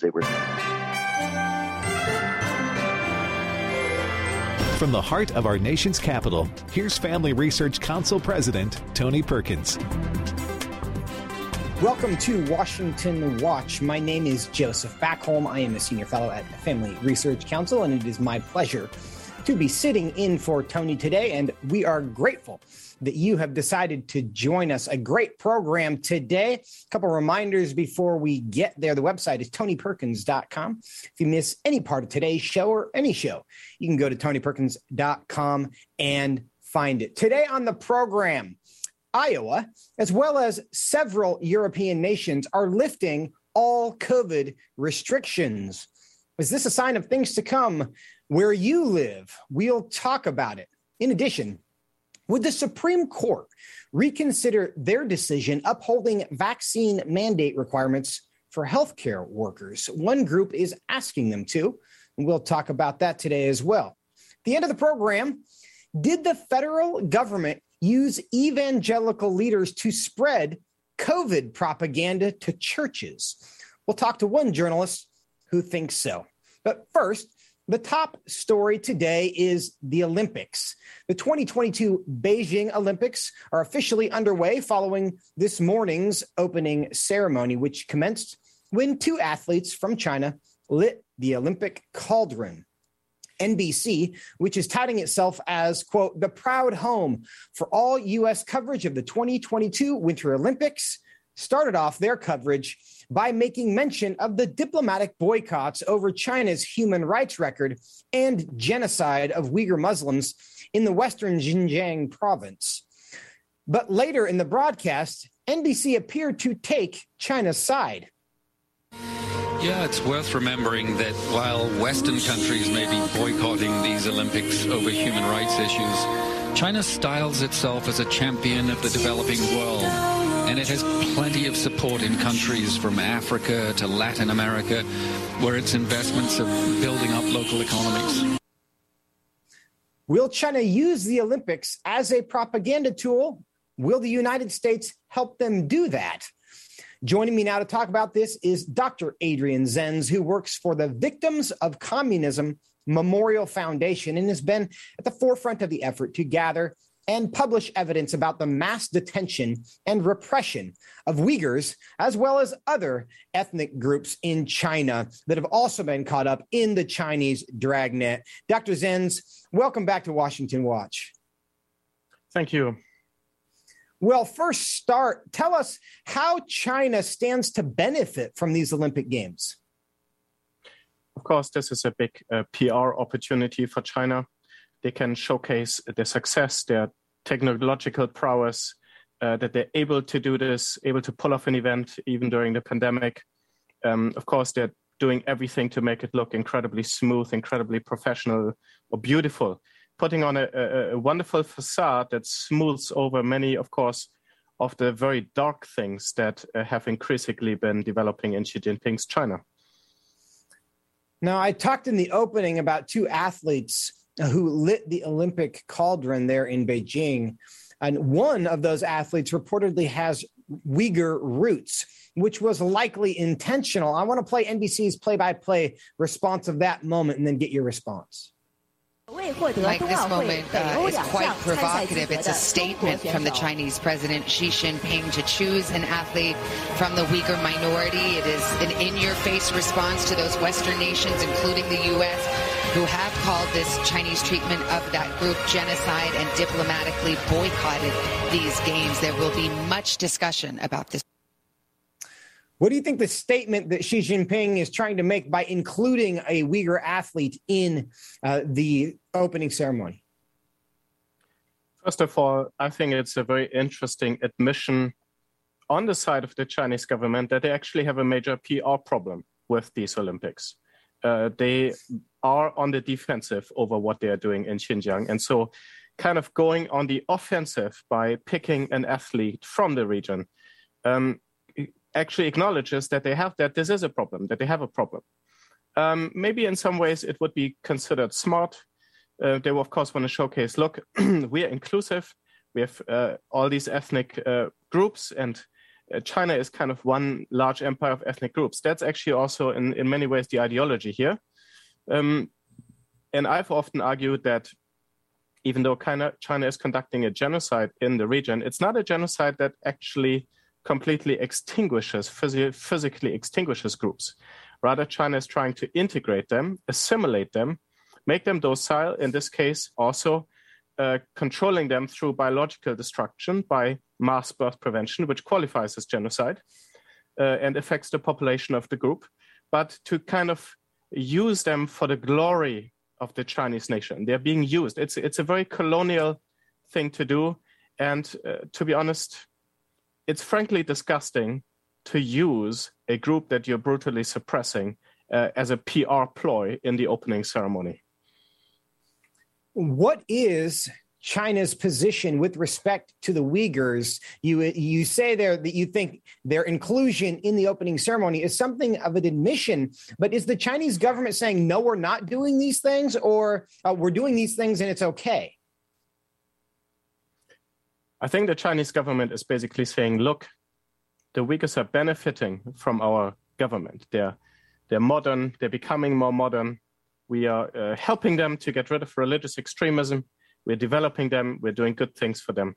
They were. From the heart of our nation's capital, here's Family Research Council President Tony Perkins. Welcome to Washington Watch. My name is Joseph Backholm. I am a senior fellow at Family Research Council, and it is my pleasure to be sitting in for Tony today. And we are grateful that you have decided to join us. A great program today. A couple reminders before we get there. The website is tonyperkins.com. If you miss any part of today's show or any show, you can go to tonyperkins.com and find it. Today on the program, Iowa, as well as several European nations, are lifting all COVID restrictions. Is this a sign of things to come where you live? We'll talk about it. In addition, would the Supreme Court reconsider their decision upholding vaccine mandate requirements for healthcare workers? One group is asking them to, and we'll talk about that today as well. At the end of the program, did the federal government use evangelical leaders to spread COVID propaganda to churches? We'll talk to one journalist who thinks so. But first, the top story today is the Olympics. The 2022 Beijing Olympics are officially underway following this morning's opening ceremony, which commenced when two athletes from China lit the Olympic cauldron. NBC, which is touting itself as, quote, the proud home for all U.S. coverage of the 2022 Winter Olympics, started off their coverage by making mention of the diplomatic boycotts over China's human rights record and genocide of Uyghur Muslims in the western Xinjiang province. But later in the broadcast, NBC appeared to take China's side. Yeah, it's worth remembering that while Western countries may be boycotting these Olympics over human rights issues, China styles itself as a champion of the developing world and it has plenty of support in countries from Africa to Latin America, where its investments are building up local economies. Will China use the Olympics as a propaganda tool? Will the United States help them do that? Joining me now to talk about this is Dr. Adrian Zenz, who works for the Victims of Communism Memorial Foundation and has been at the forefront of the effort to gather and publish evidence about the mass detention and repression of Uyghurs, as well as other ethnic groups in China that have also been caught up in the Chinese dragnet. Dr. Zenz, welcome back to Washington Watch. Thank you. Well, first start, tell us how China stands to benefit from these Olympic Games. Of course, this is a big uh, PR opportunity for China they can showcase their success, their technological prowess, uh, that they're able to do this, able to pull off an event even during the pandemic. Um, of course, they're doing everything to make it look incredibly smooth, incredibly professional or beautiful, putting on a, a, a wonderful facade that smooths over many, of course, of the very dark things that uh, have increasingly been developing in Xi Jinping's China. Now, I talked in the opening about two athletes who lit the Olympic cauldron there in Beijing. And one of those athletes reportedly has Uyghur roots, which was likely intentional. I want to play NBC's play by play response of that moment and then get your response. Like this moment uh, is quite provocative. It's a statement from the Chinese president Xi Jinping to choose an athlete from the Uyghur minority. It is an in your face response to those Western nations, including the U.S who have called this Chinese treatment of that group genocide and diplomatically boycotted these games. There will be much discussion about this. What do you think the statement that Xi Jinping is trying to make by including a Uyghur athlete in uh, the opening ceremony? First of all, I think it's a very interesting admission on the side of the Chinese government that they actually have a major PR problem with these Olympics. Uh, they are on the defensive over what they are doing in Xinjiang. And so, kind of going on the offensive by picking an athlete from the region um, actually acknowledges that they have that this is a problem, that they have a problem. Um, maybe in some ways it would be considered smart. Uh, they will, of course, want to showcase look, we are inclusive. We have uh, all these ethnic uh, groups, and China is kind of one large empire of ethnic groups. That's actually also, in, in many ways, the ideology here. Um, and I've often argued that even though China, China is conducting a genocide in the region, it's not a genocide that actually completely extinguishes, phys- physically extinguishes groups. Rather, China is trying to integrate them, assimilate them, make them docile, in this case, also uh, controlling them through biological destruction by mass birth prevention, which qualifies as genocide uh, and affects the population of the group, but to kind of use them for the glory of the Chinese nation. They're being used. It's, it's a very colonial thing to do. And uh, to be honest, it's frankly disgusting to use a group that you're brutally suppressing uh, as a PR ploy in the opening ceremony. What is China's position with respect to the Uyghurs? You you say there that you think their inclusion in the opening ceremony is something of an admission, but is the Chinese government saying no, we're not doing these things, or uh, we're doing these things and it's okay? I think the Chinese government is basically saying, look, the Uyghurs are benefiting from our government. They're they're modern. They're becoming more modern. We are uh, helping them to get rid of religious extremism. We're developing them. We're doing good things for them.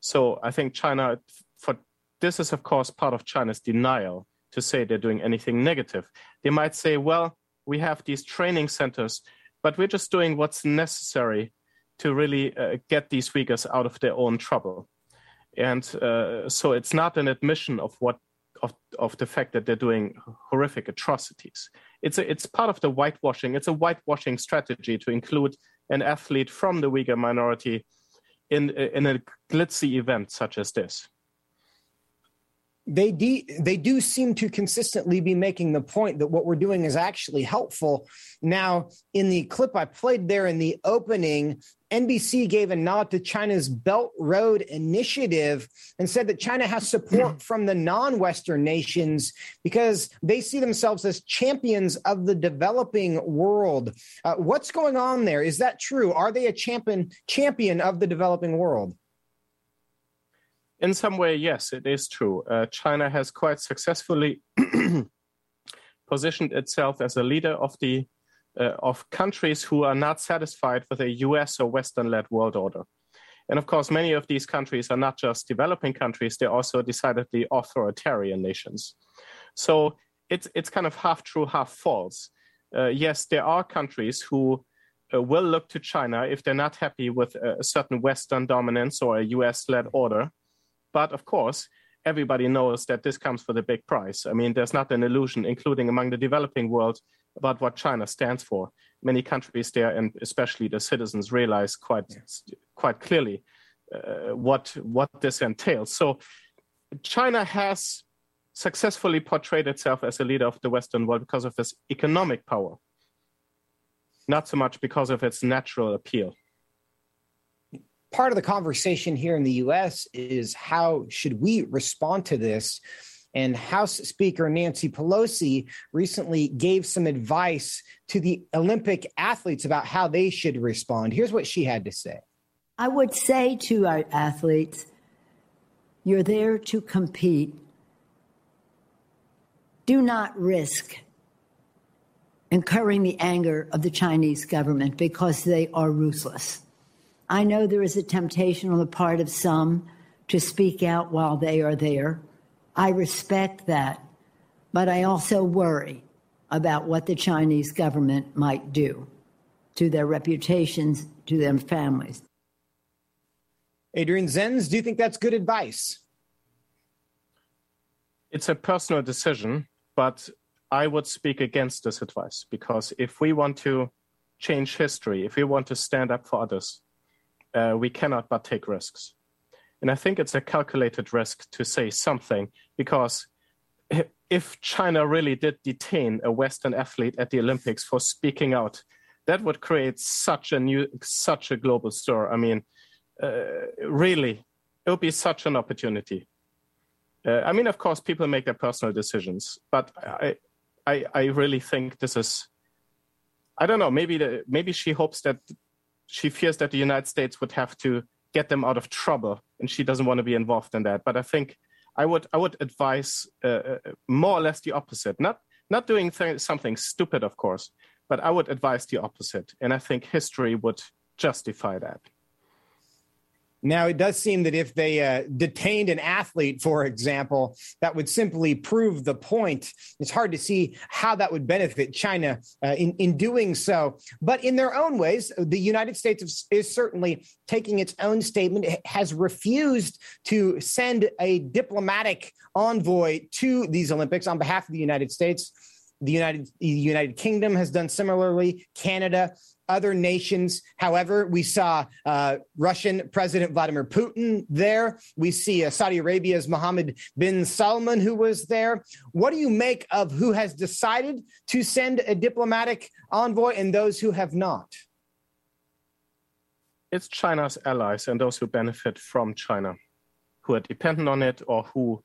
So I think China, for this is of course part of China's denial to say they're doing anything negative. They might say, well, we have these training centers, but we're just doing what's necessary to really uh, get these Uyghurs out of their own trouble. And uh, so it's not an admission of what of, of the fact that they're doing horrific atrocities. It's a, it's part of the whitewashing. It's a whitewashing strategy to include an athlete from the Uyghur minority in in a glitzy event such as this they de- they do seem to consistently be making the point that what we're doing is actually helpful. Now, in the clip I played there in the opening, NBC gave a nod to China's Belt Road Initiative and said that China has support from the non-Western nations because they see themselves as champions of the developing world. Uh, what's going on there? Is that true? Are they a champion champion of the developing world? In some way, yes, it is true. Uh, China has quite successfully positioned itself as a leader of the uh, of countries who are not satisfied with a U.S. or Western-led world order. And of course, many of these countries are not just developing countries; they're also decidedly authoritarian nations. So it's it's kind of half true, half false. Uh, yes, there are countries who uh, will look to China if they're not happy with a certain Western dominance or a US-led order but of course, everybody knows that this comes with a big price. I mean, there's not an illusion, including among the developing world, about what China stands for. Many countries there, and especially the citizens, realize quite quite clearly uh, what what this entails. So, China has successfully portrayed itself as a leader of the Western world because of its economic power, not so much because of its natural appeal part of the conversation here in the US is how should we respond to this? And House Speaker Nancy Pelosi recently gave some advice to the Olympic athletes about how they should respond. Here's what she had to say I would say to our athletes, you're there to compete. Do not risk incurring the anger of the Chinese government because they are ruthless. I know there is a temptation on the part of some to speak out while they are there. I respect that. But I also worry about what the Chinese government might do to their reputations, to their families. Adrian Zenz, do you think that's good advice? It's a personal decision, but I would speak against this advice because if we want to change history, if we want to stand up for others, uh, we cannot but take risks. And I think it's a calculated risk to say something because if China really did detain a Western athlete at the Olympics for speaking out, that would create such a new, such a global stir. I mean, uh, really, it would be such an opportunity. Uh, I mean, of course, people make their personal decisions, but I, I, I really think this is. I don't know. Maybe the, maybe she hopes that she fears that the United States would have to get them out of trouble, and she doesn't want to be involved in that. But I think I would I would advise uh, uh, more or less the opposite. Not not doing th- something stupid, of course, but I would advise the opposite, and I think history would justify that. Now, it does seem that if they uh, detained an athlete, for example, that would simply prove the point. It's hard to see how that would benefit China uh, in, in doing so. But in their own ways, the United States is, certainly taking its own statement, it has refused to send a diplomatic envoy to these Olympics on behalf of the United States. The United, the United Kingdom has done similarly. Canada other nations. However, we saw uh, Russian President Vladimir Putin there. We see uh, Saudi Arabia's Mohammed bin Salman, who was there. What do you make of who has decided to send a diplomatic envoy and those who have not? It's China's allies and those who benefit from China, who are dependent on it or who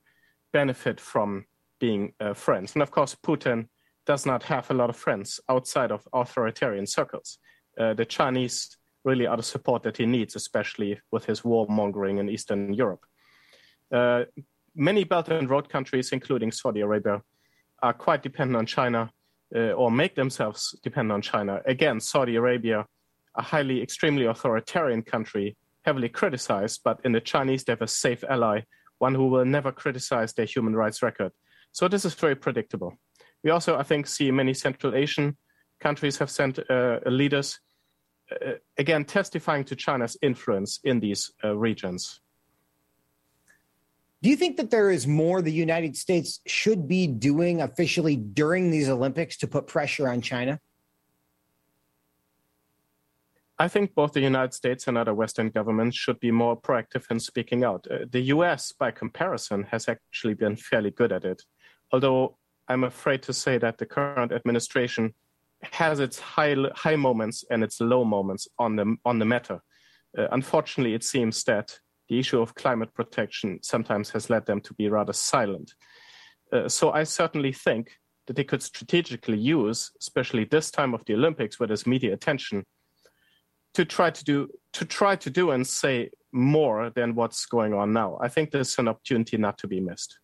benefit from being uh, friends. And of course, Putin does not have a lot of friends outside of authoritarian circles. Uh, the Chinese really are the support that he needs, especially with his warmongering in Eastern Europe. Uh, many Belt and Road countries, including Saudi Arabia, are quite dependent on China uh, or make themselves dependent on China. Again, Saudi Arabia, a highly, extremely authoritarian country, heavily criticized, but in the Chinese, they have a safe ally, one who will never criticize their human rights record. So this is very predictable. We also, I think, see many Central Asian countries have sent uh, leaders uh, again, testifying to China's influence in these uh, regions. Do you think that there is more the United States should be doing officially during these Olympics to put pressure on China? I think both the United States and other Western governments should be more proactive in speaking out. Uh, the US, by comparison, has actually been fairly good at it. Although I'm afraid to say that the current administration has its high high moments and its low moments on the on the matter. Uh, unfortunately, it seems that the issue of climate protection sometimes has led them to be rather silent. Uh, so I certainly think that they could strategically use, especially this time of the Olympics, where there's media attention, to try to do to try to do and say more than what's going on now. I think there's an opportunity not to be missed.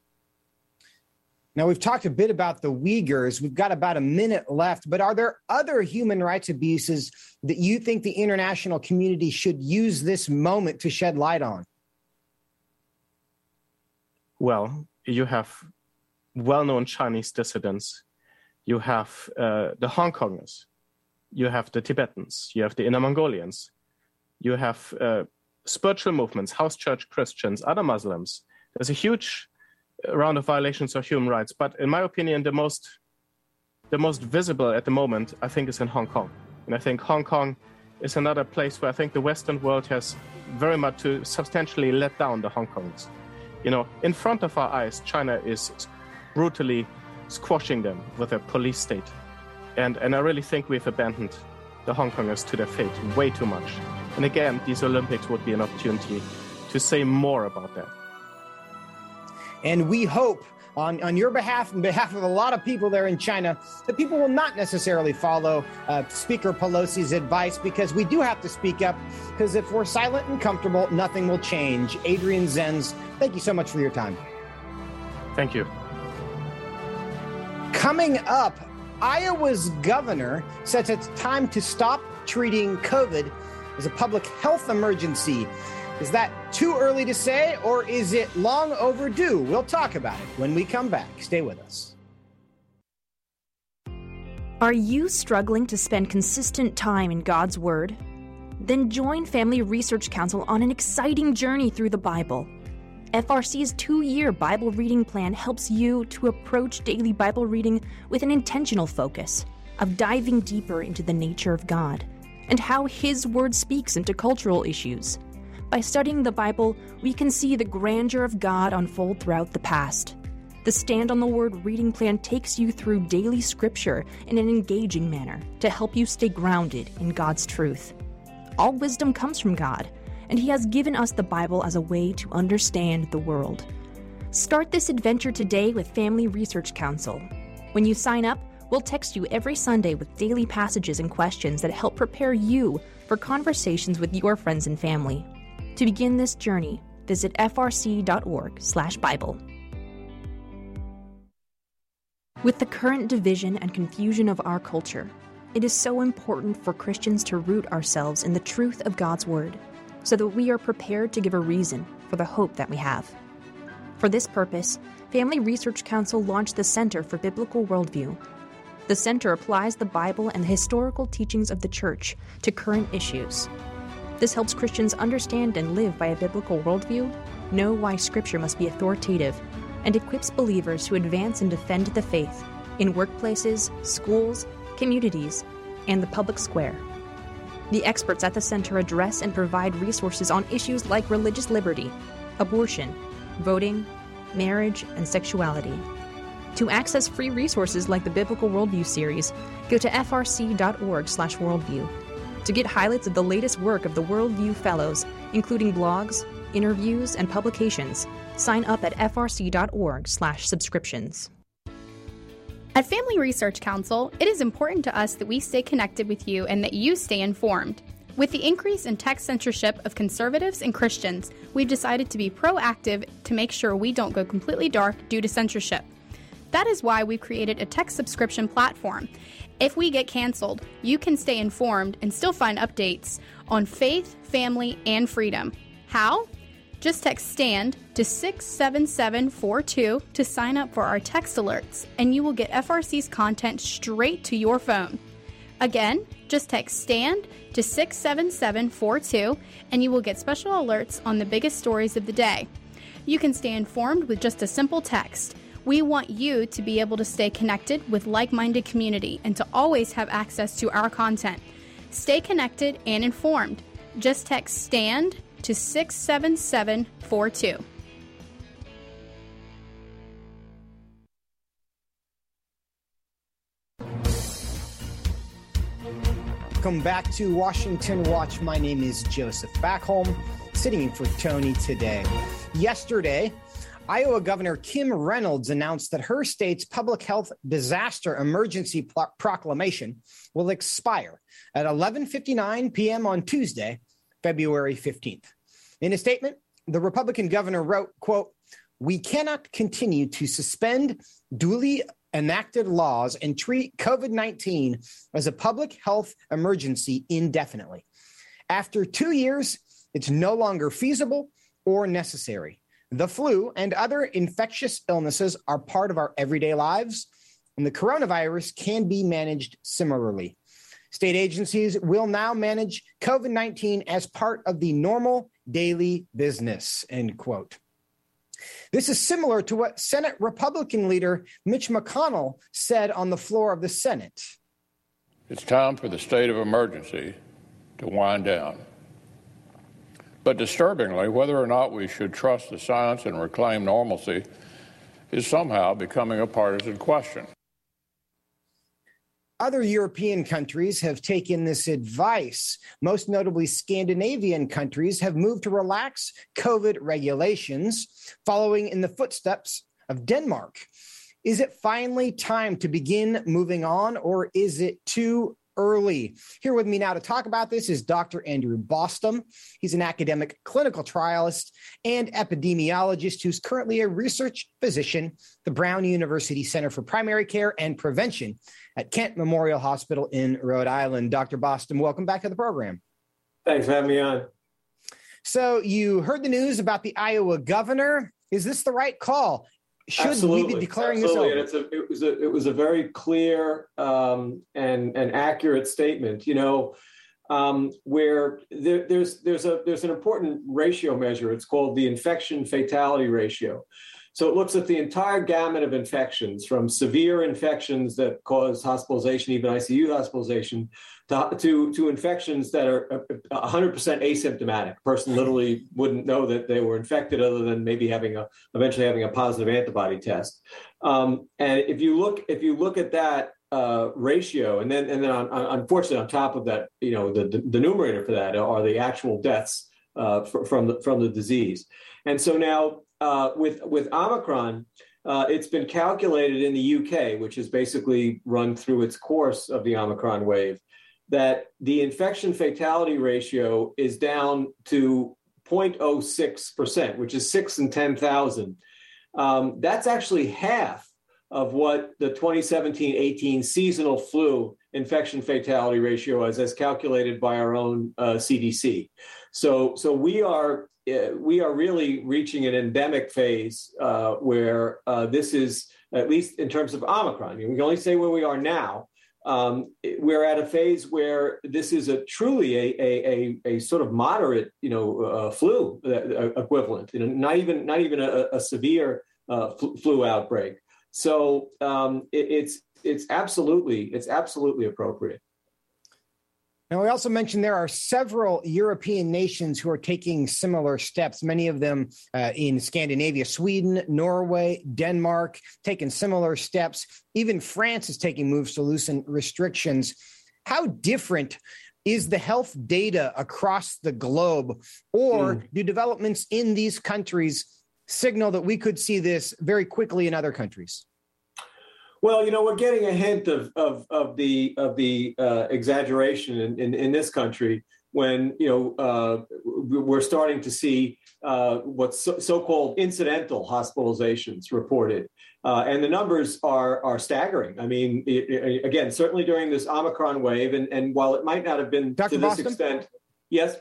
Now, we've talked a bit about the Uyghurs. We've got about a minute left, but are there other human rights abuses that you think the international community should use this moment to shed light on? Well, you have well known Chinese dissidents, you have uh, the Hong Kongers, you have the Tibetans, you have the Inner Mongolians, you have uh, spiritual movements, house church Christians, other Muslims. There's a huge round of violations of human rights. But in my opinion, the most the most visible at the moment, I think, is in Hong Kong. And I think Hong Kong is another place where I think the Western world has very much to substantially let down the Hong Kongs. You know, in front of our eyes, China is brutally squashing them with a police state. And, and I really think we've abandoned the Hong Kongers to their fate way too much. And again, these Olympics would be an opportunity to say more about that. And we hope on, on your behalf and behalf of a lot of people there in China that people will not necessarily follow uh, Speaker Pelosi's advice because we do have to speak up because if we're silent and comfortable, nothing will change. Adrian Zenz, thank you so much for your time. Thank you. Coming up, Iowa's governor says it's time to stop treating COVID as a public health emergency. Is that too early to say, or is it long overdue? We'll talk about it when we come back. Stay with us. Are you struggling to spend consistent time in God's Word? Then join Family Research Council on an exciting journey through the Bible. FRC's two year Bible reading plan helps you to approach daily Bible reading with an intentional focus of diving deeper into the nature of God and how His Word speaks into cultural issues. By studying the Bible, we can see the grandeur of God unfold throughout the past. The Stand on the Word reading plan takes you through daily scripture in an engaging manner to help you stay grounded in God's truth. All wisdom comes from God, and He has given us the Bible as a way to understand the world. Start this adventure today with Family Research Council. When you sign up, we'll text you every Sunday with daily passages and questions that help prepare you for conversations with your friends and family. To begin this journey, visit frc.org/bible. With the current division and confusion of our culture, it is so important for Christians to root ourselves in the truth of God's Word so that we are prepared to give a reason for the hope that we have. For this purpose, Family Research Council launched the Center for Biblical Worldview. The center applies the Bible and the historical teachings of the Church to current issues. This helps Christians understand and live by a biblical worldview, know why Scripture must be authoritative, and equips believers to advance and defend the faith in workplaces, schools, communities, and the public square. The experts at the center address and provide resources on issues like religious liberty, abortion, voting, marriage, and sexuality. To access free resources like the Biblical Worldview series, go to frc.org/worldview. To get highlights of the latest work of the Worldview Fellows, including blogs, interviews, and publications, sign up at frc.org/subscriptions. At Family Research Council, it is important to us that we stay connected with you and that you stay informed. With the increase in tech censorship of conservatives and Christians, we've decided to be proactive to make sure we don't go completely dark due to censorship. That is why we've created a text subscription platform. If we get canceled, you can stay informed and still find updates on faith, family, and freedom. How? Just text STAND to 67742 to sign up for our text alerts, and you will get FRC's content straight to your phone. Again, just text STAND to 67742 and you will get special alerts on the biggest stories of the day. You can stay informed with just a simple text. We want you to be able to stay connected with like minded community and to always have access to our content. Stay connected and informed. Just text STAND to 67742. Welcome back to Washington Watch. My name is Joseph Backholm, sitting in for Tony today. Yesterday, Iowa Governor Kim Reynolds announced that her state's public health disaster emergency pro- proclamation will expire at 11:59 p.m. on Tuesday, February 15th. In a statement, the Republican governor wrote, quote, "We cannot continue to suspend duly enacted laws and treat COVID 19 as a public health emergency indefinitely. After two years, it's no longer feasible or necessary. The flu and other infectious illnesses are part of our everyday lives, and the coronavirus can be managed similarly. State agencies will now manage COVID 19 as part of the normal daily business, end quote. This is similar to what Senate Republican leader Mitch McConnell said on the floor of the Senate. It's time for the state of emergency to wind down. But disturbingly, whether or not we should trust the science and reclaim normalcy is somehow becoming a partisan question. Other European countries have taken this advice. Most notably, Scandinavian countries have moved to relax COVID regulations, following in the footsteps of Denmark. Is it finally time to begin moving on, or is it too early. Here with me now to talk about this is Dr. Andrew Bostom. He's an academic clinical trialist and epidemiologist who's currently a research physician, the Brown University Center for Primary Care and Prevention at Kent Memorial Hospital in Rhode Island. Dr. Bostom, welcome back to the program. Thanks for having me on. So, you heard the news about the Iowa governor. Is this the right call? Should Absolutely. we be declaring Absolutely. this over? And it's a, it was a it was a very clear um, and and accurate statement. You know, um, where there, there's there's a there's an important ratio measure. It's called the infection fatality ratio. So it looks at the entire gamut of infections, from severe infections that cause hospitalization, even ICU hospitalization, to, to, to infections that are 100% asymptomatic. A person literally wouldn't know that they were infected other than maybe having a eventually having a positive antibody test. Um, and if you look if you look at that uh, ratio, and then and then on, on, unfortunately on top of that, you know the, the numerator for that are the actual deaths uh, from the from the disease. And so now uh, with with Omicron, uh, it's been calculated in the UK, which has basically run through its course of the Omicron wave, that the infection fatality ratio is down to 0.06%, which is six in 10,000. Um, that's actually half of what the 2017-18 seasonal flu infection fatality ratio is, as calculated by our own uh, CDC. So, so we are we are really reaching an endemic phase uh, where uh, this is at least in terms of Omicron. I mean, we can only say where we are now. Um, we're at a phase where this is a truly a, a, a, a sort of moderate, you know, uh, flu uh, equivalent, you know, not even not even a, a severe uh, flu outbreak. So um, it, it's it's absolutely it's absolutely appropriate. Now, we also mentioned there are several European nations who are taking similar steps, many of them uh, in Scandinavia, Sweden, Norway, Denmark, taking similar steps. Even France is taking moves to loosen restrictions. How different is the health data across the globe, or mm. do developments in these countries signal that we could see this very quickly in other countries? Well, you know, we're getting a hint of of, of the of the uh, exaggeration in, in, in this country when you know uh, we're starting to see uh, what's so, called incidental hospitalizations reported, uh, and the numbers are are staggering. I mean, it, it, again, certainly during this Omicron wave, and and while it might not have been Dr. to this Bostom? extent, yes.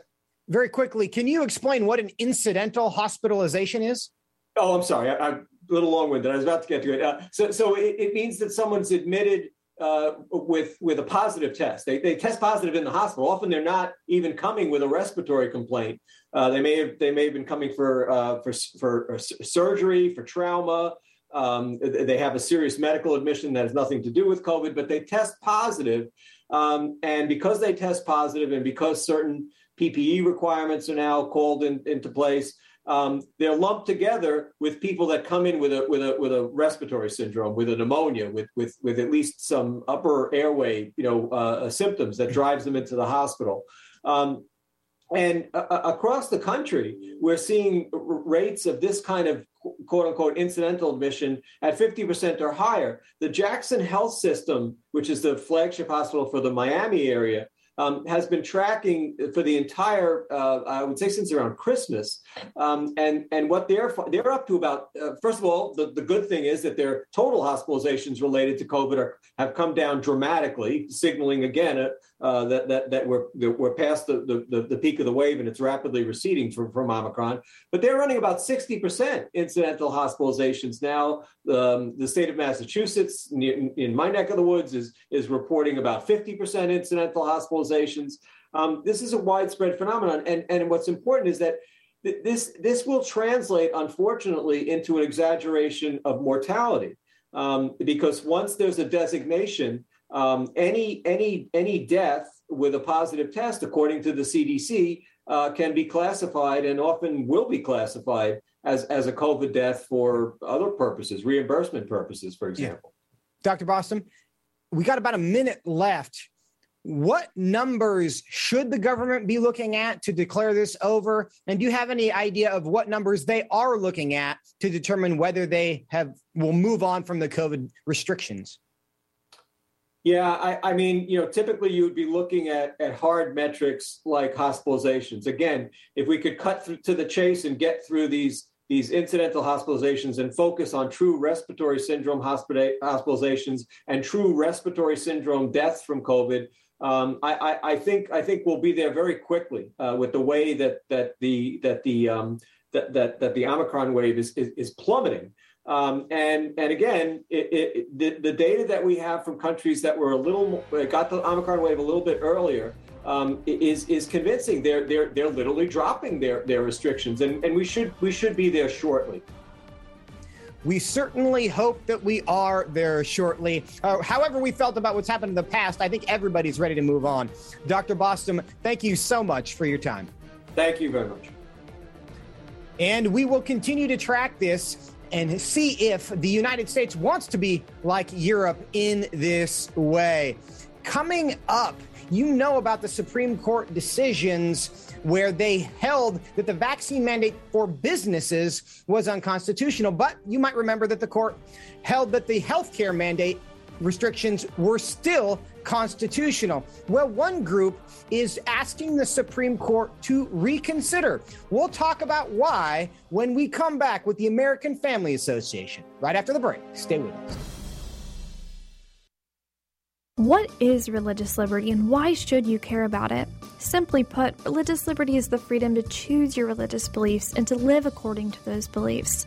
Very quickly, can you explain what an incidental hospitalization is? Oh, I'm sorry. I, I little long-winded. I was about to get to it. Uh, so, so it, it, means that someone's admitted uh, with with a positive test. They, they test positive in the hospital. Often they're not even coming with a respiratory complaint. Uh, they may have they may have been coming for uh, for for uh, surgery, for trauma. Um, they have a serious medical admission that has nothing to do with COVID, but they test positive. Um, and because they test positive, and because certain PPE requirements are now called in, into place, um, they're lumped together with people that come in with a with a with a respiratory syndrome, with a pneumonia, with with with at least some upper airway, you know, uh, symptoms that drives them into the hospital. Um, and uh, across the country, we're seeing rates of this kind of quote unquote incidental admission at 50% or higher. The Jackson Health System, which is the flagship hospital for the Miami area, um, has been tracking for the entire, uh, I would say, since around Christmas. Um, and and what they're they're up to about uh, first of all, the, the good thing is that their total hospitalizations related to COVID are, have come down dramatically, signaling again uh, uh, that, that that we're that we're past the, the the peak of the wave and it's rapidly receding from from Omicron. But they're running about sixty percent incidental hospitalizations now. Um, the state of Massachusetts, in, in my neck of the woods, is is reporting about fifty percent incidental hospitalizations. Um, this is a widespread phenomenon. And, and what's important is that th- this, this will translate, unfortunately, into an exaggeration of mortality. Um, because once there's a designation, um, any, any, any death with a positive test, according to the CDC, uh, can be classified and often will be classified as, as a COVID death for other purposes, reimbursement purposes, for example. Yeah. Dr. Bostom, we got about a minute left what numbers should the government be looking at to declare this over? And do you have any idea of what numbers they are looking at to determine whether they have will move on from the COVID restrictions? Yeah, I, I, mean, you know, typically you would be looking at, at hard metrics like hospitalizations. Again, if we could cut through to the chase and get through these these incidental hospitalizations and focus on true respiratory syndrome hospitalizations and true respiratory syndrome deaths from COVID, um, I, I, I, think I think we'll be there very quickly uh, with the way that that the that the um, that, that that the Omicron wave is is, is plummeting. Um, and and again, it, it, the, the data that we have from countries that were a little got the Omicron wave a little bit earlier um, is is convincing. They're they're they're literally dropping their their restrictions, and, and we should we should be there shortly. We certainly hope that we are there shortly. Uh, however, we felt about what's happened in the past, I think everybody's ready to move on. Dr. Bostom, thank you so much for your time. Thank you very much. And we will continue to track this and see if the United States wants to be like Europe in this way. Coming up, you know about the Supreme Court decisions where they held that the vaccine mandate for businesses was unconstitutional. But you might remember that the court held that the healthcare mandate restrictions were still constitutional. Well, one group is asking the Supreme Court to reconsider. We'll talk about why when we come back with the American Family Association right after the break. Stay with us. What is religious liberty and why should you care about it? Simply put, religious liberty is the freedom to choose your religious beliefs and to live according to those beliefs.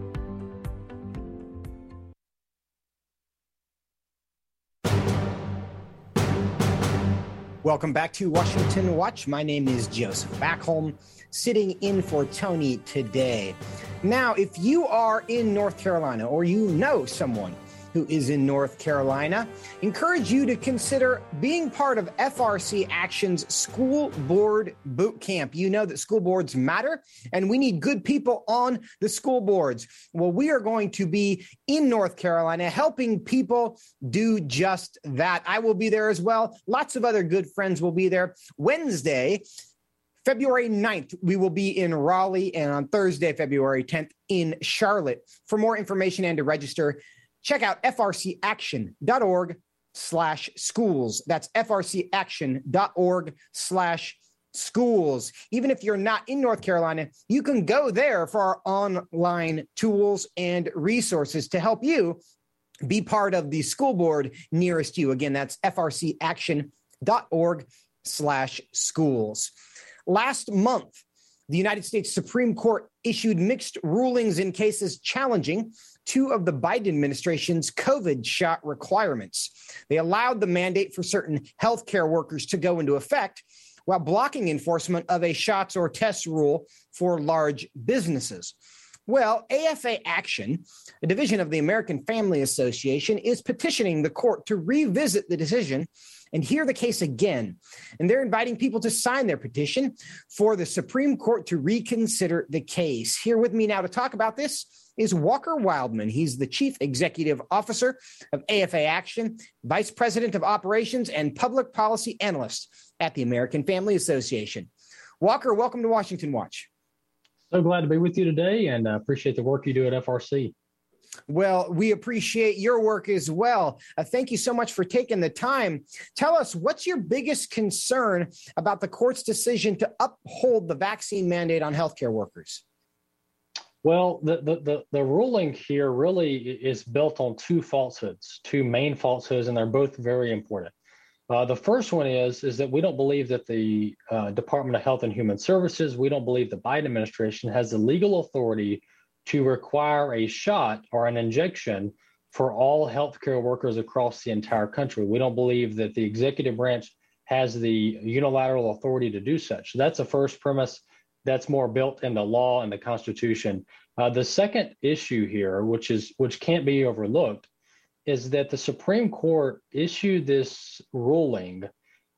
Welcome back to Washington Watch. My name is Joseph Backholm, sitting in for Tony today. Now, if you are in North Carolina or you know someone who is in North Carolina, encourage you to consider being part of FRC Action's School Board Boot Camp. You know that school boards matter and we need good people on the school boards. Well, we are going to be in North Carolina helping people do just that. I will be there as well. Lots of other good friends will be there. Wednesday, February 9th, we will be in Raleigh, and on Thursday, February 10th, in Charlotte. For more information and to register, check out frcaction.org slash schools. That's frcaction.org slash schools. Even if you're not in North Carolina, you can go there for our online tools and resources to help you be part of the school board nearest you. Again, that's frcaction.org slash schools. Last month, the United States Supreme Court issued mixed rulings in cases challenging two of the Biden administration's COVID shot requirements. They allowed the mandate for certain healthcare workers to go into effect while blocking enforcement of a shots or tests rule for large businesses. Well, AFA Action, a division of the American Family Association, is petitioning the court to revisit the decision and hear the case again. And they're inviting people to sign their petition for the Supreme Court to reconsider the case. Here with me now to talk about this is Walker Wildman. He's the Chief Executive Officer of AFA Action, Vice President of Operations, and Public Policy Analyst at the American Family Association. Walker, welcome to Washington Watch. So glad to be with you today and I appreciate the work you do at FRC. Well, we appreciate your work as well. Uh, thank you so much for taking the time. Tell us what's your biggest concern about the court's decision to uphold the vaccine mandate on healthcare workers? Well, the, the, the, the, ruling here really is built on two falsehoods, two main falsehoods, and they're both very important. Uh, the first one is, is that we don't believe that the uh, Department of Health and Human Services, we don't believe the Biden administration has the legal authority to require a shot or an injection for all healthcare workers across the entire country. We don't believe that the executive branch has the unilateral authority to do such. That's the first premise that's more built in the law and the Constitution. Uh, the second issue here, which is which can't be overlooked, is that the Supreme Court issued this ruling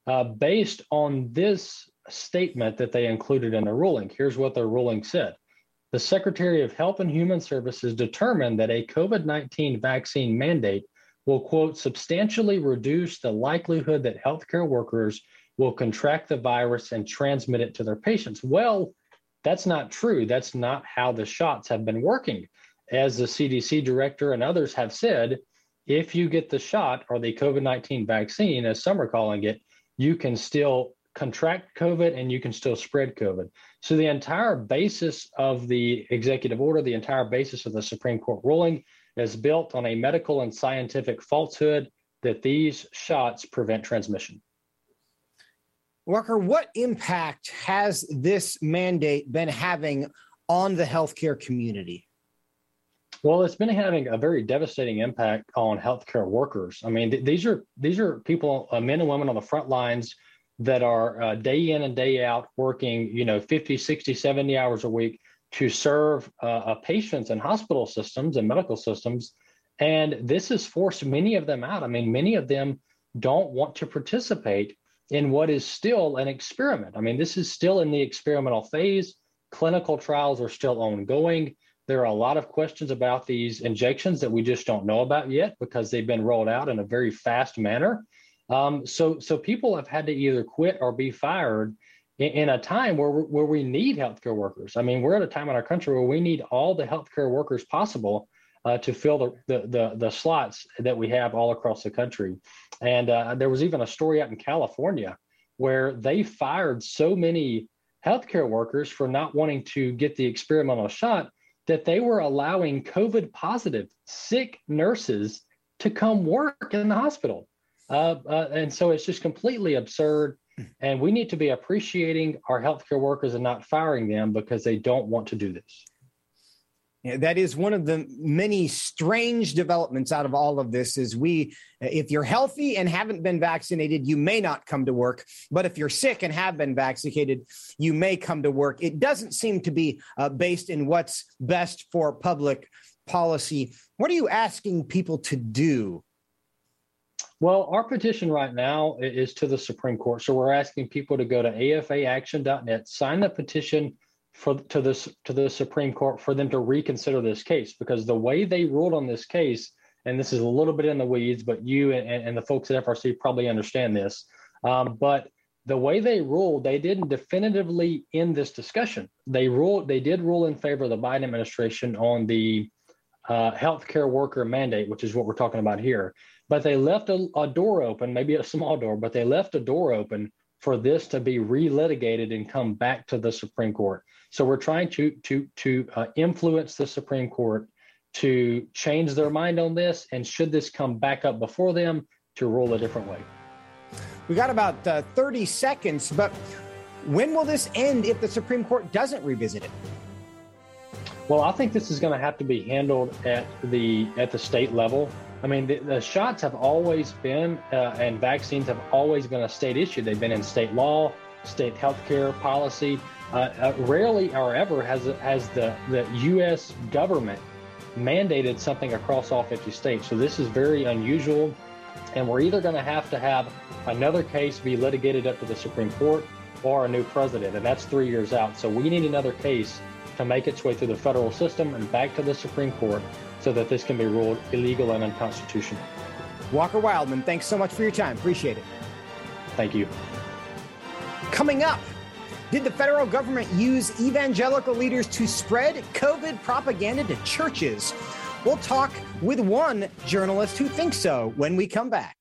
uh, based on this statement that they included in the ruling. Here's what the ruling said. The Secretary of Health and Human Services determined that a COVID 19 vaccine mandate will, quote, substantially reduce the likelihood that healthcare workers will contract the virus and transmit it to their patients. Well, that's not true. That's not how the shots have been working. As the CDC director and others have said, if you get the shot or the COVID 19 vaccine, as some are calling it, you can still contract COVID and you can still spread COVID. So the entire basis of the executive order, the entire basis of the Supreme Court ruling is built on a medical and scientific falsehood that these shots prevent transmission. Walker, what impact has this mandate been having on the healthcare community? Well, it's been having a very devastating impact on healthcare workers. I mean, th- these are these are people, uh, men and women on the front lines that are uh, day in and day out working, you know, 50, 60, 70 hours a week to serve uh, patients in hospital systems and medical systems. And this has forced many of them out. I mean, many of them don't want to participate in what is still an experiment. I mean, this is still in the experimental phase. Clinical trials are still ongoing. There are a lot of questions about these injections that we just don't know about yet because they've been rolled out in a very fast manner. Um, so, so people have had to either quit or be fired in, in a time where where we need healthcare workers. I mean, we're at a time in our country where we need all the healthcare workers possible uh, to fill the, the, the the slots that we have all across the country. And uh, there was even a story out in California where they fired so many healthcare workers for not wanting to get the experimental shot that they were allowing COVID positive sick nurses to come work in the hospital. Uh, uh, and so it's just completely absurd. And we need to be appreciating our healthcare workers and not firing them because they don't want to do this. Yeah, that is one of the many strange developments out of all of this is we if you're healthy and haven't been vaccinated you may not come to work but if you're sick and have been vaccinated you may come to work it doesn't seem to be uh, based in what's best for public policy what are you asking people to do well, our petition right now is to the Supreme Court. So we're asking people to go to afaaction.net, sign the petition for to this to the Supreme Court for them to reconsider this case because the way they ruled on this case, and this is a little bit in the weeds, but you and, and the folks at FRC probably understand this. Um, but the way they ruled, they didn't definitively end this discussion. They ruled, they did rule in favor of the Biden administration on the uh, healthcare worker mandate, which is what we're talking about here but they left a, a door open, maybe a small door, but they left a door open for this to be relitigated and come back to the Supreme Court. So we're trying to to to uh, influence the Supreme Court to change their mind on this, and should this come back up before them, to rule a different way. We got about uh, 30 seconds, but when will this end if the Supreme Court doesn't revisit it? Well, I think this is going to have to be handled at the at the state level. I mean, the, the shots have always been, uh, and vaccines have always been a state issue. They've been in state law, state healthcare policy. Uh, uh, rarely or ever has has the the U.S. government mandated something across all 50 states. So this is very unusual, and we're either going to have to have another case be litigated up to the Supreme Court or a new president, and that's three years out. So we need another case to make its way through the federal system and back to the Supreme Court so that this can be ruled illegal and unconstitutional. Walker Wildmon, thanks so much for your time. Appreciate it. Thank you. Coming up, did the federal government use evangelical leaders to spread COVID propaganda to churches? We'll talk with one journalist who thinks so when we come back.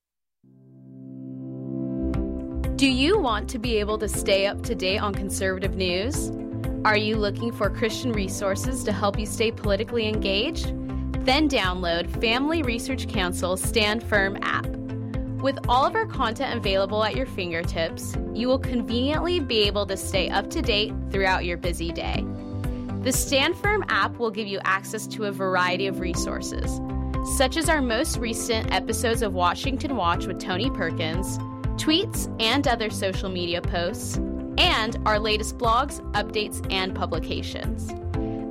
Do you want to be able to stay up to date on conservative news? Are you looking for Christian resources to help you stay politically engaged? Then download Family Research Council's Stand Firm app. With all of our content available at your fingertips, you will conveniently be able to stay up to date throughout your busy day. The Stand Firm app will give you access to a variety of resources, such as our most recent episodes of Washington Watch with Tony Perkins, tweets and other social media posts, and our latest blogs, updates, and publications.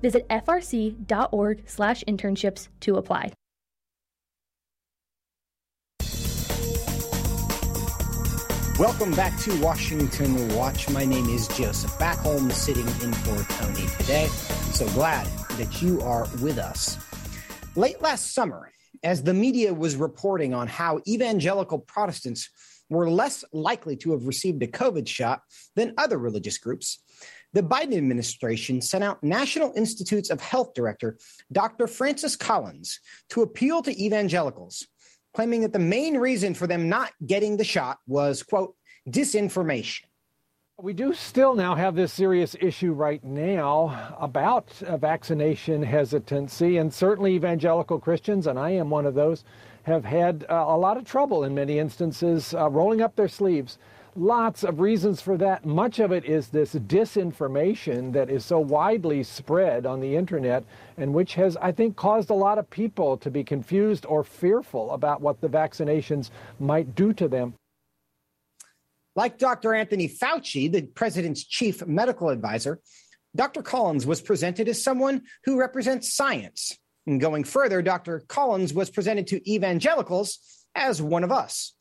Visit frc.org/internships to apply. Welcome back to Washington Watch. My name is Joseph Backholm, sitting in for Tony today. So glad that you are with us. Late last summer, as the media was reporting on how evangelical Protestants were less likely to have received a COVID shot than other religious groups, the Biden administration sent out National Institutes of Health Director Dr. Francis Collins to appeal to evangelicals, claiming that the main reason for them not getting the shot was, quote, disinformation. We do still now have this serious issue right now about vaccination hesitancy, and certainly evangelical Christians, and I am one of those, have had uh, a lot of trouble in many instances uh, rolling up their sleeves lots of reasons for that. Much of it is this disinformation that is so widely spread on the internet and which has, I think, caused a lot of people to be confused or fearful about what the vaccinations might do to them. Like Dr. Anthony Fauci, the president's chief medical advisor, Dr. Collins was presented as someone who represents science. And going further, Dr. Collins was presented to evangelicals as one of us.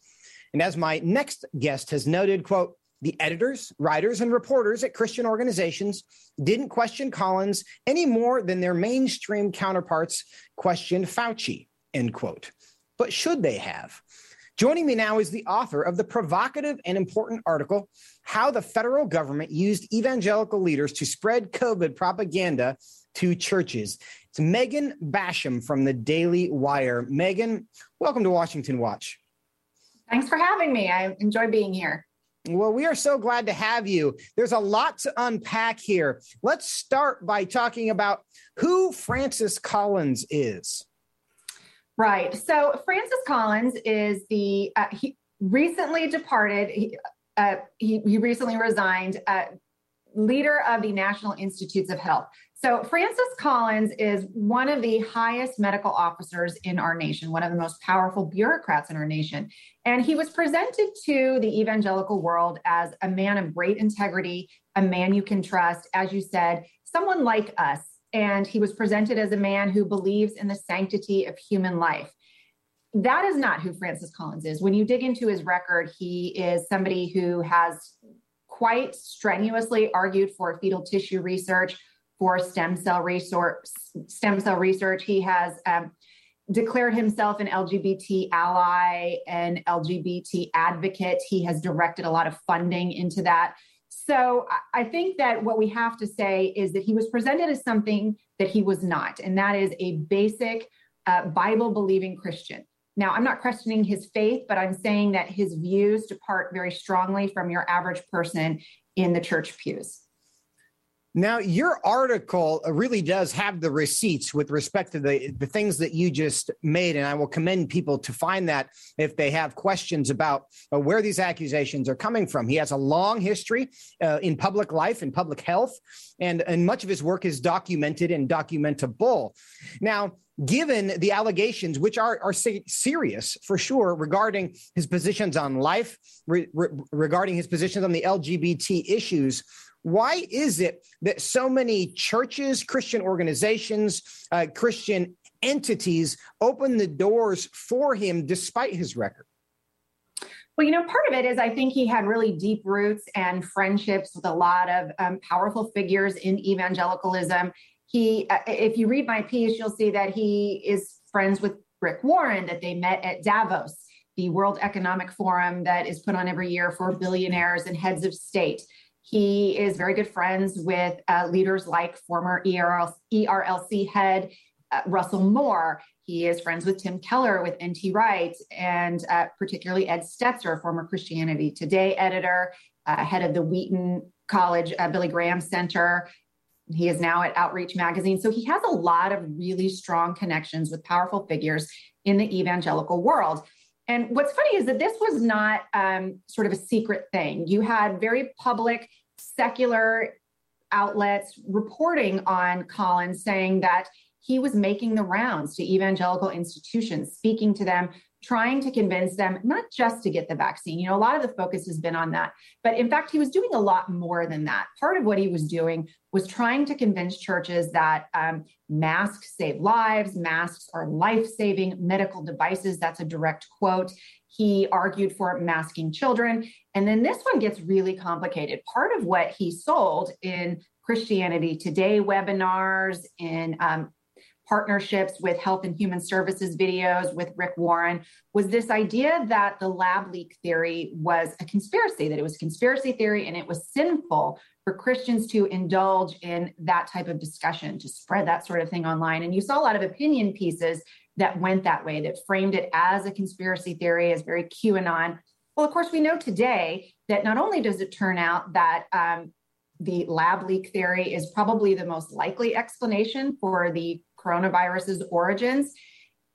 And as my next guest has noted, quote, the editors, writers, and reporters at Christian organizations didn't question Collins any more than their mainstream counterparts questioned Fauci, end quote. But should they have? Joining me now is the author of the provocative and important article, How the Federal Government Used Evangelical Leaders to Spread COVID Propaganda to Churches. It's Megan Basham from the Daily Wire. Megan, welcome to Washington Watch. Thanks for having me. I enjoy being here. Well, we are so glad to have you. There's a lot to unpack here. Let's start by talking about who Francis Collins is. Right. So, Francis Collins is the uh, he recently departed. He, uh, he, he recently resigned. Uh, leader of the National Institutes of Health. So, Francis Collins is one of the highest medical officers in our nation, one of the most powerful bureaucrats in our nation. And he was presented to the evangelical world as a man of great integrity, a man you can trust, as you said, someone like us. And he was presented as a man who believes in the sanctity of human life. That is not who Francis Collins is. When you dig into his record, he is somebody who has quite strenuously argued for fetal tissue research for stem cell research. Stem cell research. He has um, declared himself an LGBT ally and LGBT advocate. He has directed a lot of funding into that. So I think that what we have to say is that he was presented as something that he was not, and that is a basic uh, Bible believing Christian. Now, I'm not questioning his faith, but I'm saying that his views depart very strongly from your average person in the church pews. Now, your article really does have the receipts with respect to the, the things that you just made. And I will commend people to find that if they have questions about uh, where these accusations are coming from. He has a long history uh, in public life and public health, and, and much of his work is documented and documentable. Now, given the allegations, which are, are serious for sure, regarding his positions on life, re- re- regarding his positions on the LGBT issues, why is it that so many churches, Christian organizations, uh, Christian entities open the doors for him despite his record? Well, you know, part of it is I think he had really deep roots and friendships with a lot of um, powerful figures in evangelicalism. He, uh, if you read my piece, you'll see that he is friends with Rick Warren, that they met at Davos, the World Economic Forum that is put on every year for billionaires and heads of state. He is very good friends with uh, leaders like former ERL, ERLC head uh, Russell Moore. He is friends with Tim Keller with NT Wright, and uh, particularly Ed Stetzer, former Christianity Today editor, uh, head of the Wheaton College uh, Billy Graham Center. He is now at Outreach Magazine. So he has a lot of really strong connections with powerful figures in the evangelical world. And what's funny is that this was not um, sort of a secret thing. You had very public, secular outlets reporting on Collins saying that he was making the rounds to evangelical institutions, speaking to them, trying to convince them not just to get the vaccine. You know, a lot of the focus has been on that. But in fact, he was doing a lot more than that. Part of what he was doing was trying to convince churches that um, masks save lives, masks are life saving medical devices. That's a direct quote. He argued for masking children. And then this one gets really complicated. Part of what he sold in Christianity Today webinars, in um, partnerships with Health and Human Services videos with Rick Warren was this idea that the lab leak theory was a conspiracy, that it was a conspiracy theory and it was sinful for Christians to indulge in that type of discussion, to spread that sort of thing online. And you saw a lot of opinion pieces that went that way, that framed it as a conspiracy theory, as very QAnon. Well, of course, we know today that not only does it turn out that um, the lab leak theory is probably the most likely explanation for the coronavirus's origins,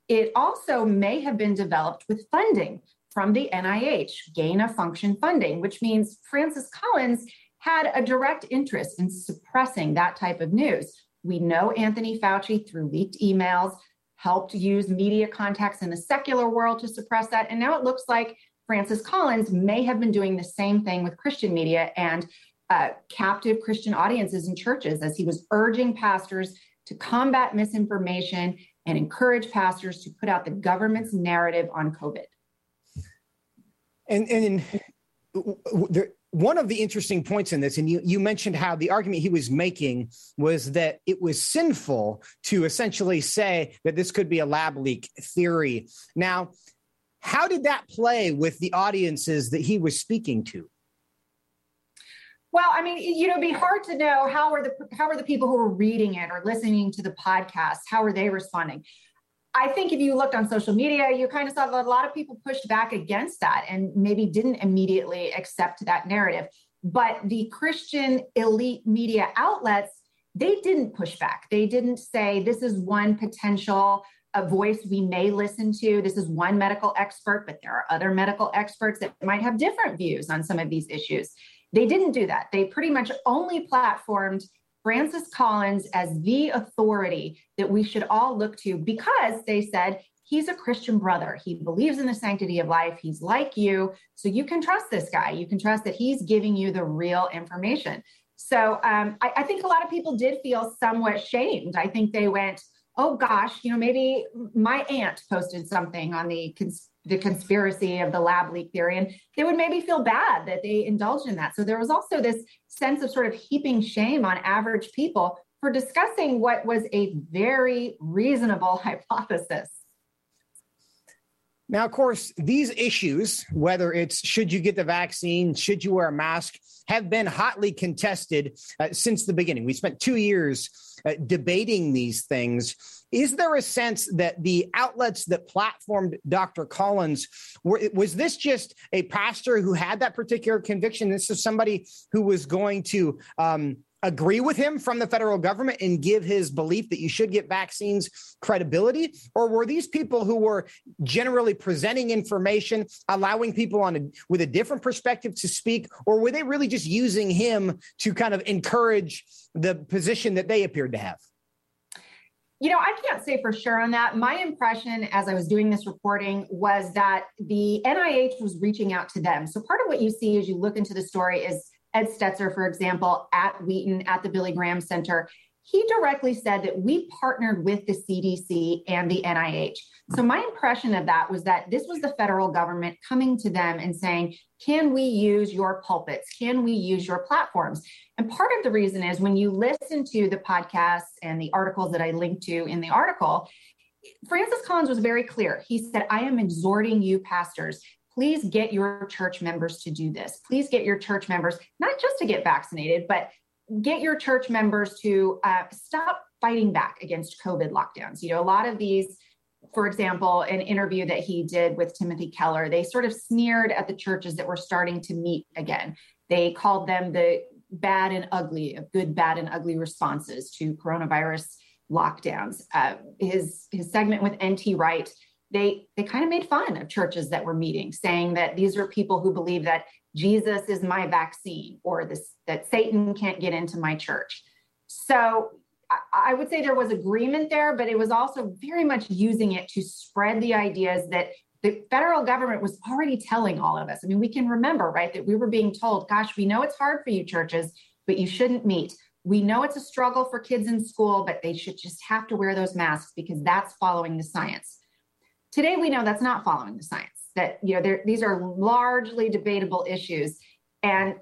it also may have been developed with funding from the NIH, gain of function funding, which means Francis Collins had a direct interest in suppressing that type of news. We know Anthony Fauci, through leaked emails, helped use media contacts in the secular world to suppress that. And now it looks like Francis Collins may have been doing the same thing with Christian media and uh, captive Christian audiences in churches as he was urging pastors to combat misinformation and encourage pastors to put out the government's narrative on COVID. And, and there, one of the interesting points in this, and you, you mentioned how the argument he was making was that it was sinful to essentially say that this could be a lab leak theory. Now, how did that play with the audiences that he was speaking to? Well, I mean, you know, it'd be hard to know how are the how are the people who are reading it or listening to the podcast, how are they responding? I think if you looked on social media, you kind of saw that a lot of people pushed back against that and maybe didn't immediately accept that narrative. But the Christian elite media outlets, they didn't push back. They didn't say this is one potential a voice we may listen to. This is one medical expert, but there are other medical experts that might have different views on some of these issues. They didn't do that. They pretty much only platformed Francis Collins as the authority that we should all look to because they said he's a Christian brother. He believes in the sanctity of life. He's like you. So you can trust this guy. You can trust that he's giving you the real information. So um, I, I think a lot of people did feel somewhat shamed. I think they went, oh gosh, you know, maybe my aunt posted something on the cons- the conspiracy of the lab leak theory and they would maybe feel bad that they indulged in that. So there was also this sense of sort of heaping shame on average people for discussing what was a very reasonable hypothesis Now, of course, these issues, whether it's should you get the vaccine, should you wear a mask, have been hotly contested uh, since the beginning. We spent two years uh, debating these things. Is there a sense that the outlets that platformed Dr. Collins were, was this just a pastor who had that particular conviction? This is somebody who was going to um, agree with him from the federal government and give his belief that you should get vaccines credibility or were these people who were generally presenting information allowing people on a, with a different perspective to speak or were they really just using him to kind of encourage the position that they appeared to have you know, I can't say for sure on that. My impression as I was doing this reporting was that the NIH was reaching out to them. So part of what you see as you look into the story is Ed Stetzer, for example, at Wheaton, at the Billy Graham Center, he directly said that we partnered with the CDC and the NIH. So my impression of that was that this was the federal government coming to them and saying, can we use your pulpits? Can we use your platforms? And part of the reason is when you listen to the podcasts and the articles that I linked to in the article, Francis Collins was very clear. He said, I am exhorting you, pastors, please get your church members to do this. Please get your church members, not just to get vaccinated, but get your church members to uh, stop fighting back against COVID lockdowns. You know, a lot of these, for example, an interview that he did with Timothy Keller, they sort of sneered at the churches that were starting to meet again. They called them the bad and ugly, good, bad, and ugly responses to coronavirus lockdowns. Uh, his his segment with NT Wright they they kind of made fun of churches that were meeting, saying that these are people who believe that Jesus is my vaccine or this that Satan can't get into my church. So I, I would say there was agreement there, but it was also very much using it to spread the ideas that the federal government was already telling all of us. I mean, we can remember, right, that we were being told, gosh, we know it's hard for you churches, but you shouldn't meet. We know it's a struggle for kids in school, but they should just have to wear those masks because that's following the science. Today, we know that's not following the science. That you know, these are largely debatable issues, and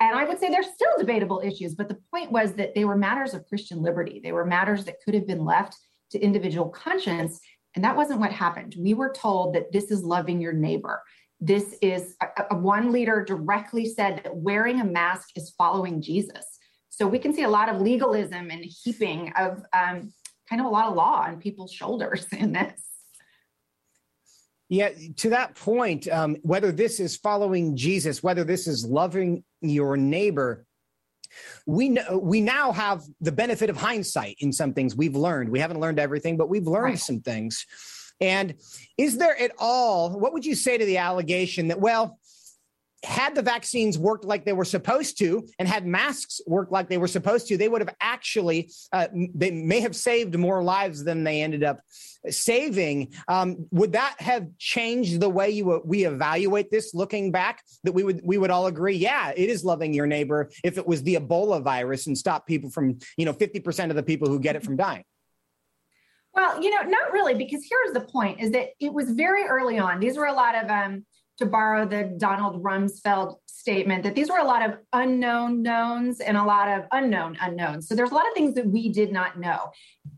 and I would say they're still debatable issues. But the point was that they were matters of Christian liberty. They were matters that could have been left to individual conscience, and that wasn't what happened. We were told that this is loving your neighbor. This is a, a one leader directly said that wearing a mask is following Jesus. So we can see a lot of legalism and heaping of um, kind of a lot of law on people's shoulders in this. Yeah, to that point, um, whether this is following Jesus, whether this is loving your neighbor, we know, we now have the benefit of hindsight in some things we've learned. We haven't learned everything, but we've learned right. some things. And is there at all, what would you say to the allegation that, well, had the vaccines worked like they were supposed to and had masks worked like they were supposed to, they would have actually, uh, they may have saved more lives than they ended up saving. Um, would that have changed the way you we evaluate this looking back? That we would we would all agree, yeah, it is loving your neighbor if it was the Ebola virus and stop people from, you know, 50% of the people who get it from dying. Well, you know, not really, because here's the point: is that it was very early on. These were a lot of um, to borrow the Donald Rumsfeld statement, that these were a lot of unknown knowns and a lot of unknown unknowns. So there's a lot of things that we did not know.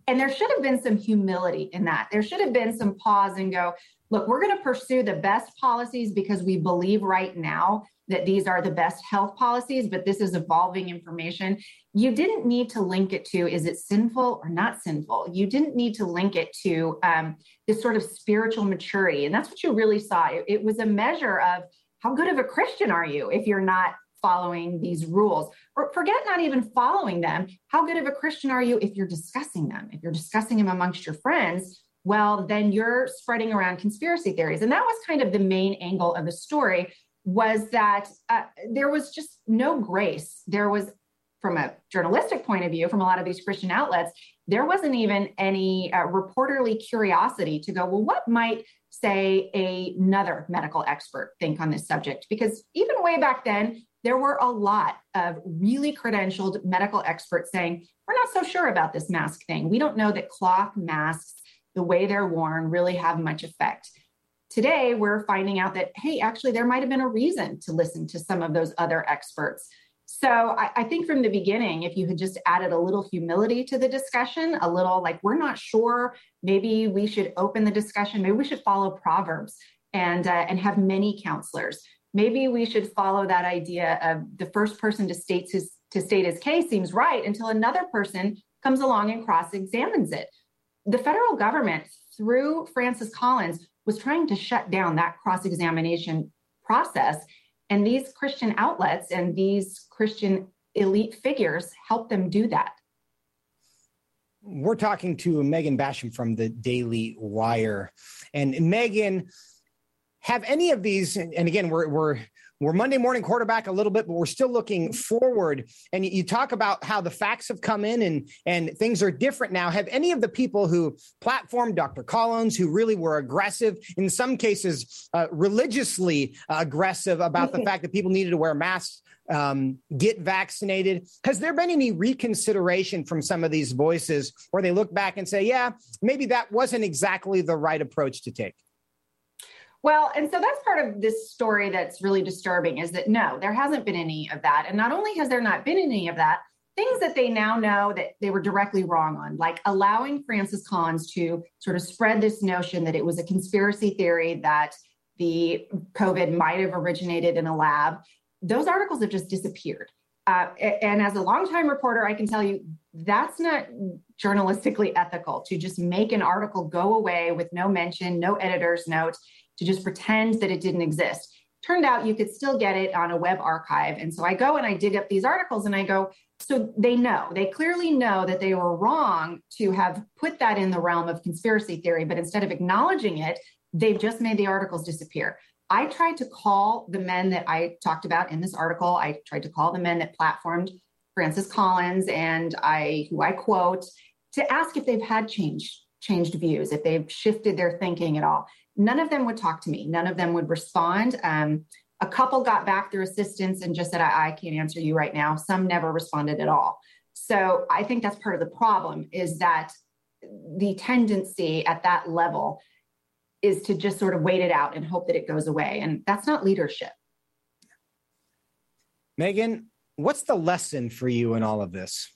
And there should have been some humility in that. There should have been some pause and go, look, we're going to pursue the best policies because we believe right now that these are the best health policies, but this is evolving information. You didn't need to link it to is it sinful or not sinful? You didn't need to link it to um, this sort of spiritual maturity. And that's what you really saw. It, it was a measure of how good of a Christian are you if you're not following these rules or forget not even following them how good of a christian are you if you're discussing them if you're discussing them amongst your friends well then you're spreading around conspiracy theories and that was kind of the main angle of the story was that uh, there was just no grace. There was, from a journalistic point of view, from a lot of these Christian outlets, there wasn't even any uh, reporterly curiosity to go, well, what might, say, a, another medical expert think on this subject? Because even way back then, there were a lot of really credentialed medical experts saying, we're not so sure about this mask thing. We don't know that cloth masks, the way they're worn, really have much effect. Today, we're finding out that, hey, actually, there might have been a reason to listen to some of those other experts. So I, I, think from the beginning, if you had just added a little humility to the discussion, a little like, we're not sure, maybe we should open the discussion, maybe we should follow Proverbs. and uh, and have many counselors. Maybe we should follow that idea of the first person to state his to state his case seems right until another person comes along and cross examines it. The federal government, through Francis Collins, was trying to shut down that cross examination process. And these Christian outlets and these Christian elite figures help them do that. We're talking to Megan Basham from the Daily Wire. And Megan, have any of these, and again, we're, we're we're Monday morning quarterback a little bit, but we're still looking forward. And you talk about how the facts have come in and and things are different now. Have any of the people who platformed Dr. Collins, who really were aggressive, in some cases uh, religiously aggressive about the fact that people needed to wear masks, um, get vaccinated. Has there been any reconsideration from some of these voices where they look back and say, yeah, maybe that wasn't exactly the right approach to take? Well, and so that's part of this story that's really disturbing is that no, there hasn't been any of that. And not only has there not been any of that, things that they now know that they were directly wrong on, like allowing Francis Collins to sort of spread this notion that it was a conspiracy theory that the COVID might have originated in a lab. Those articles have just disappeared. Uh, and as a longtime reporter, I can tell you that's not journalistically ethical to just make an article go away with no mention, no editor's note to just pretend that it didn't exist. Turned out you could still get it on a web archive. And so I go and I dig up these articles and I go, so they know, they clearly know that they were wrong to have put that in the realm of conspiracy theory, but instead of acknowledging it, they've just made the articles disappear. I tried to call the men that I talked about in this article. I tried to call the men that platformed Francis Collins and I who I quote to ask if they've had changed changed views, if they've shifted their thinking at all none of them would talk to me. None of them would respond. Um, a couple got back their assistance and just said, I, I can't answer you right now. Some never responded at all. So I think that's part of the problem is that the tendency at that level is to just sort of wait it out and hope that it goes away. And that's not leadership. Megan, what's the lesson for you in all of this?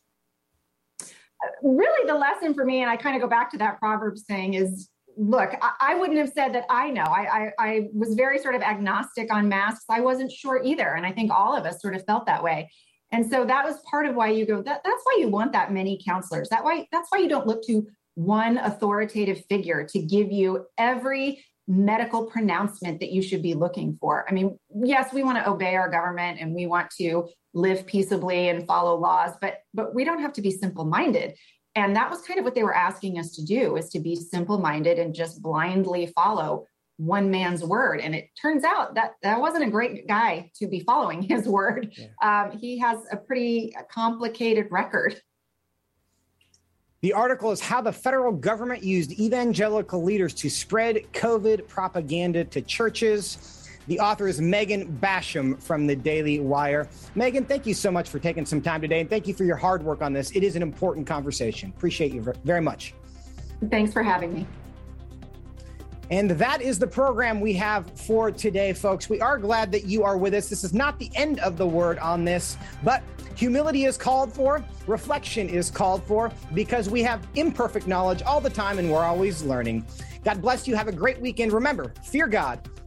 Really, the lesson for me, and I kind of go back to that proverb saying, is look, I, I, wouldn't have said that I know. I, I, I was very sort of agnostic on masks. I wasn't sure either. And I think all of us sort of felt that way. And so that was part of why you go, that, that's why you want that many counselors. That why that's why you don't look to one authoritative figure to give you every medical pronouncement that you should be looking for. I mean, yes, we want to obey our government and we want to live peaceably and follow laws, but but we don't have to be simple-minded and that was kind of what they were asking us to do is to be simple minded and just blindly follow one man's word. And it turns out that that wasn't a great guy to be following his word. Yeah. um, he has a pretty complicated record. The article is how the federal government used evangelical leaders to spread covid propaganda to churches the author is Megan Basham from the Daily Wire. Megan, thank you so much for taking some time today, and thank you for your hard work on this. It is an important conversation. Appreciate you very much. Thanks for having me. And that is the program we have for today, folks. We are glad that you are with us. This is not the end of the word on this, but humility is called for, reflection is called for, because we have imperfect knowledge all the time and we're always learning. God bless you. Have a great weekend. Remember, fear God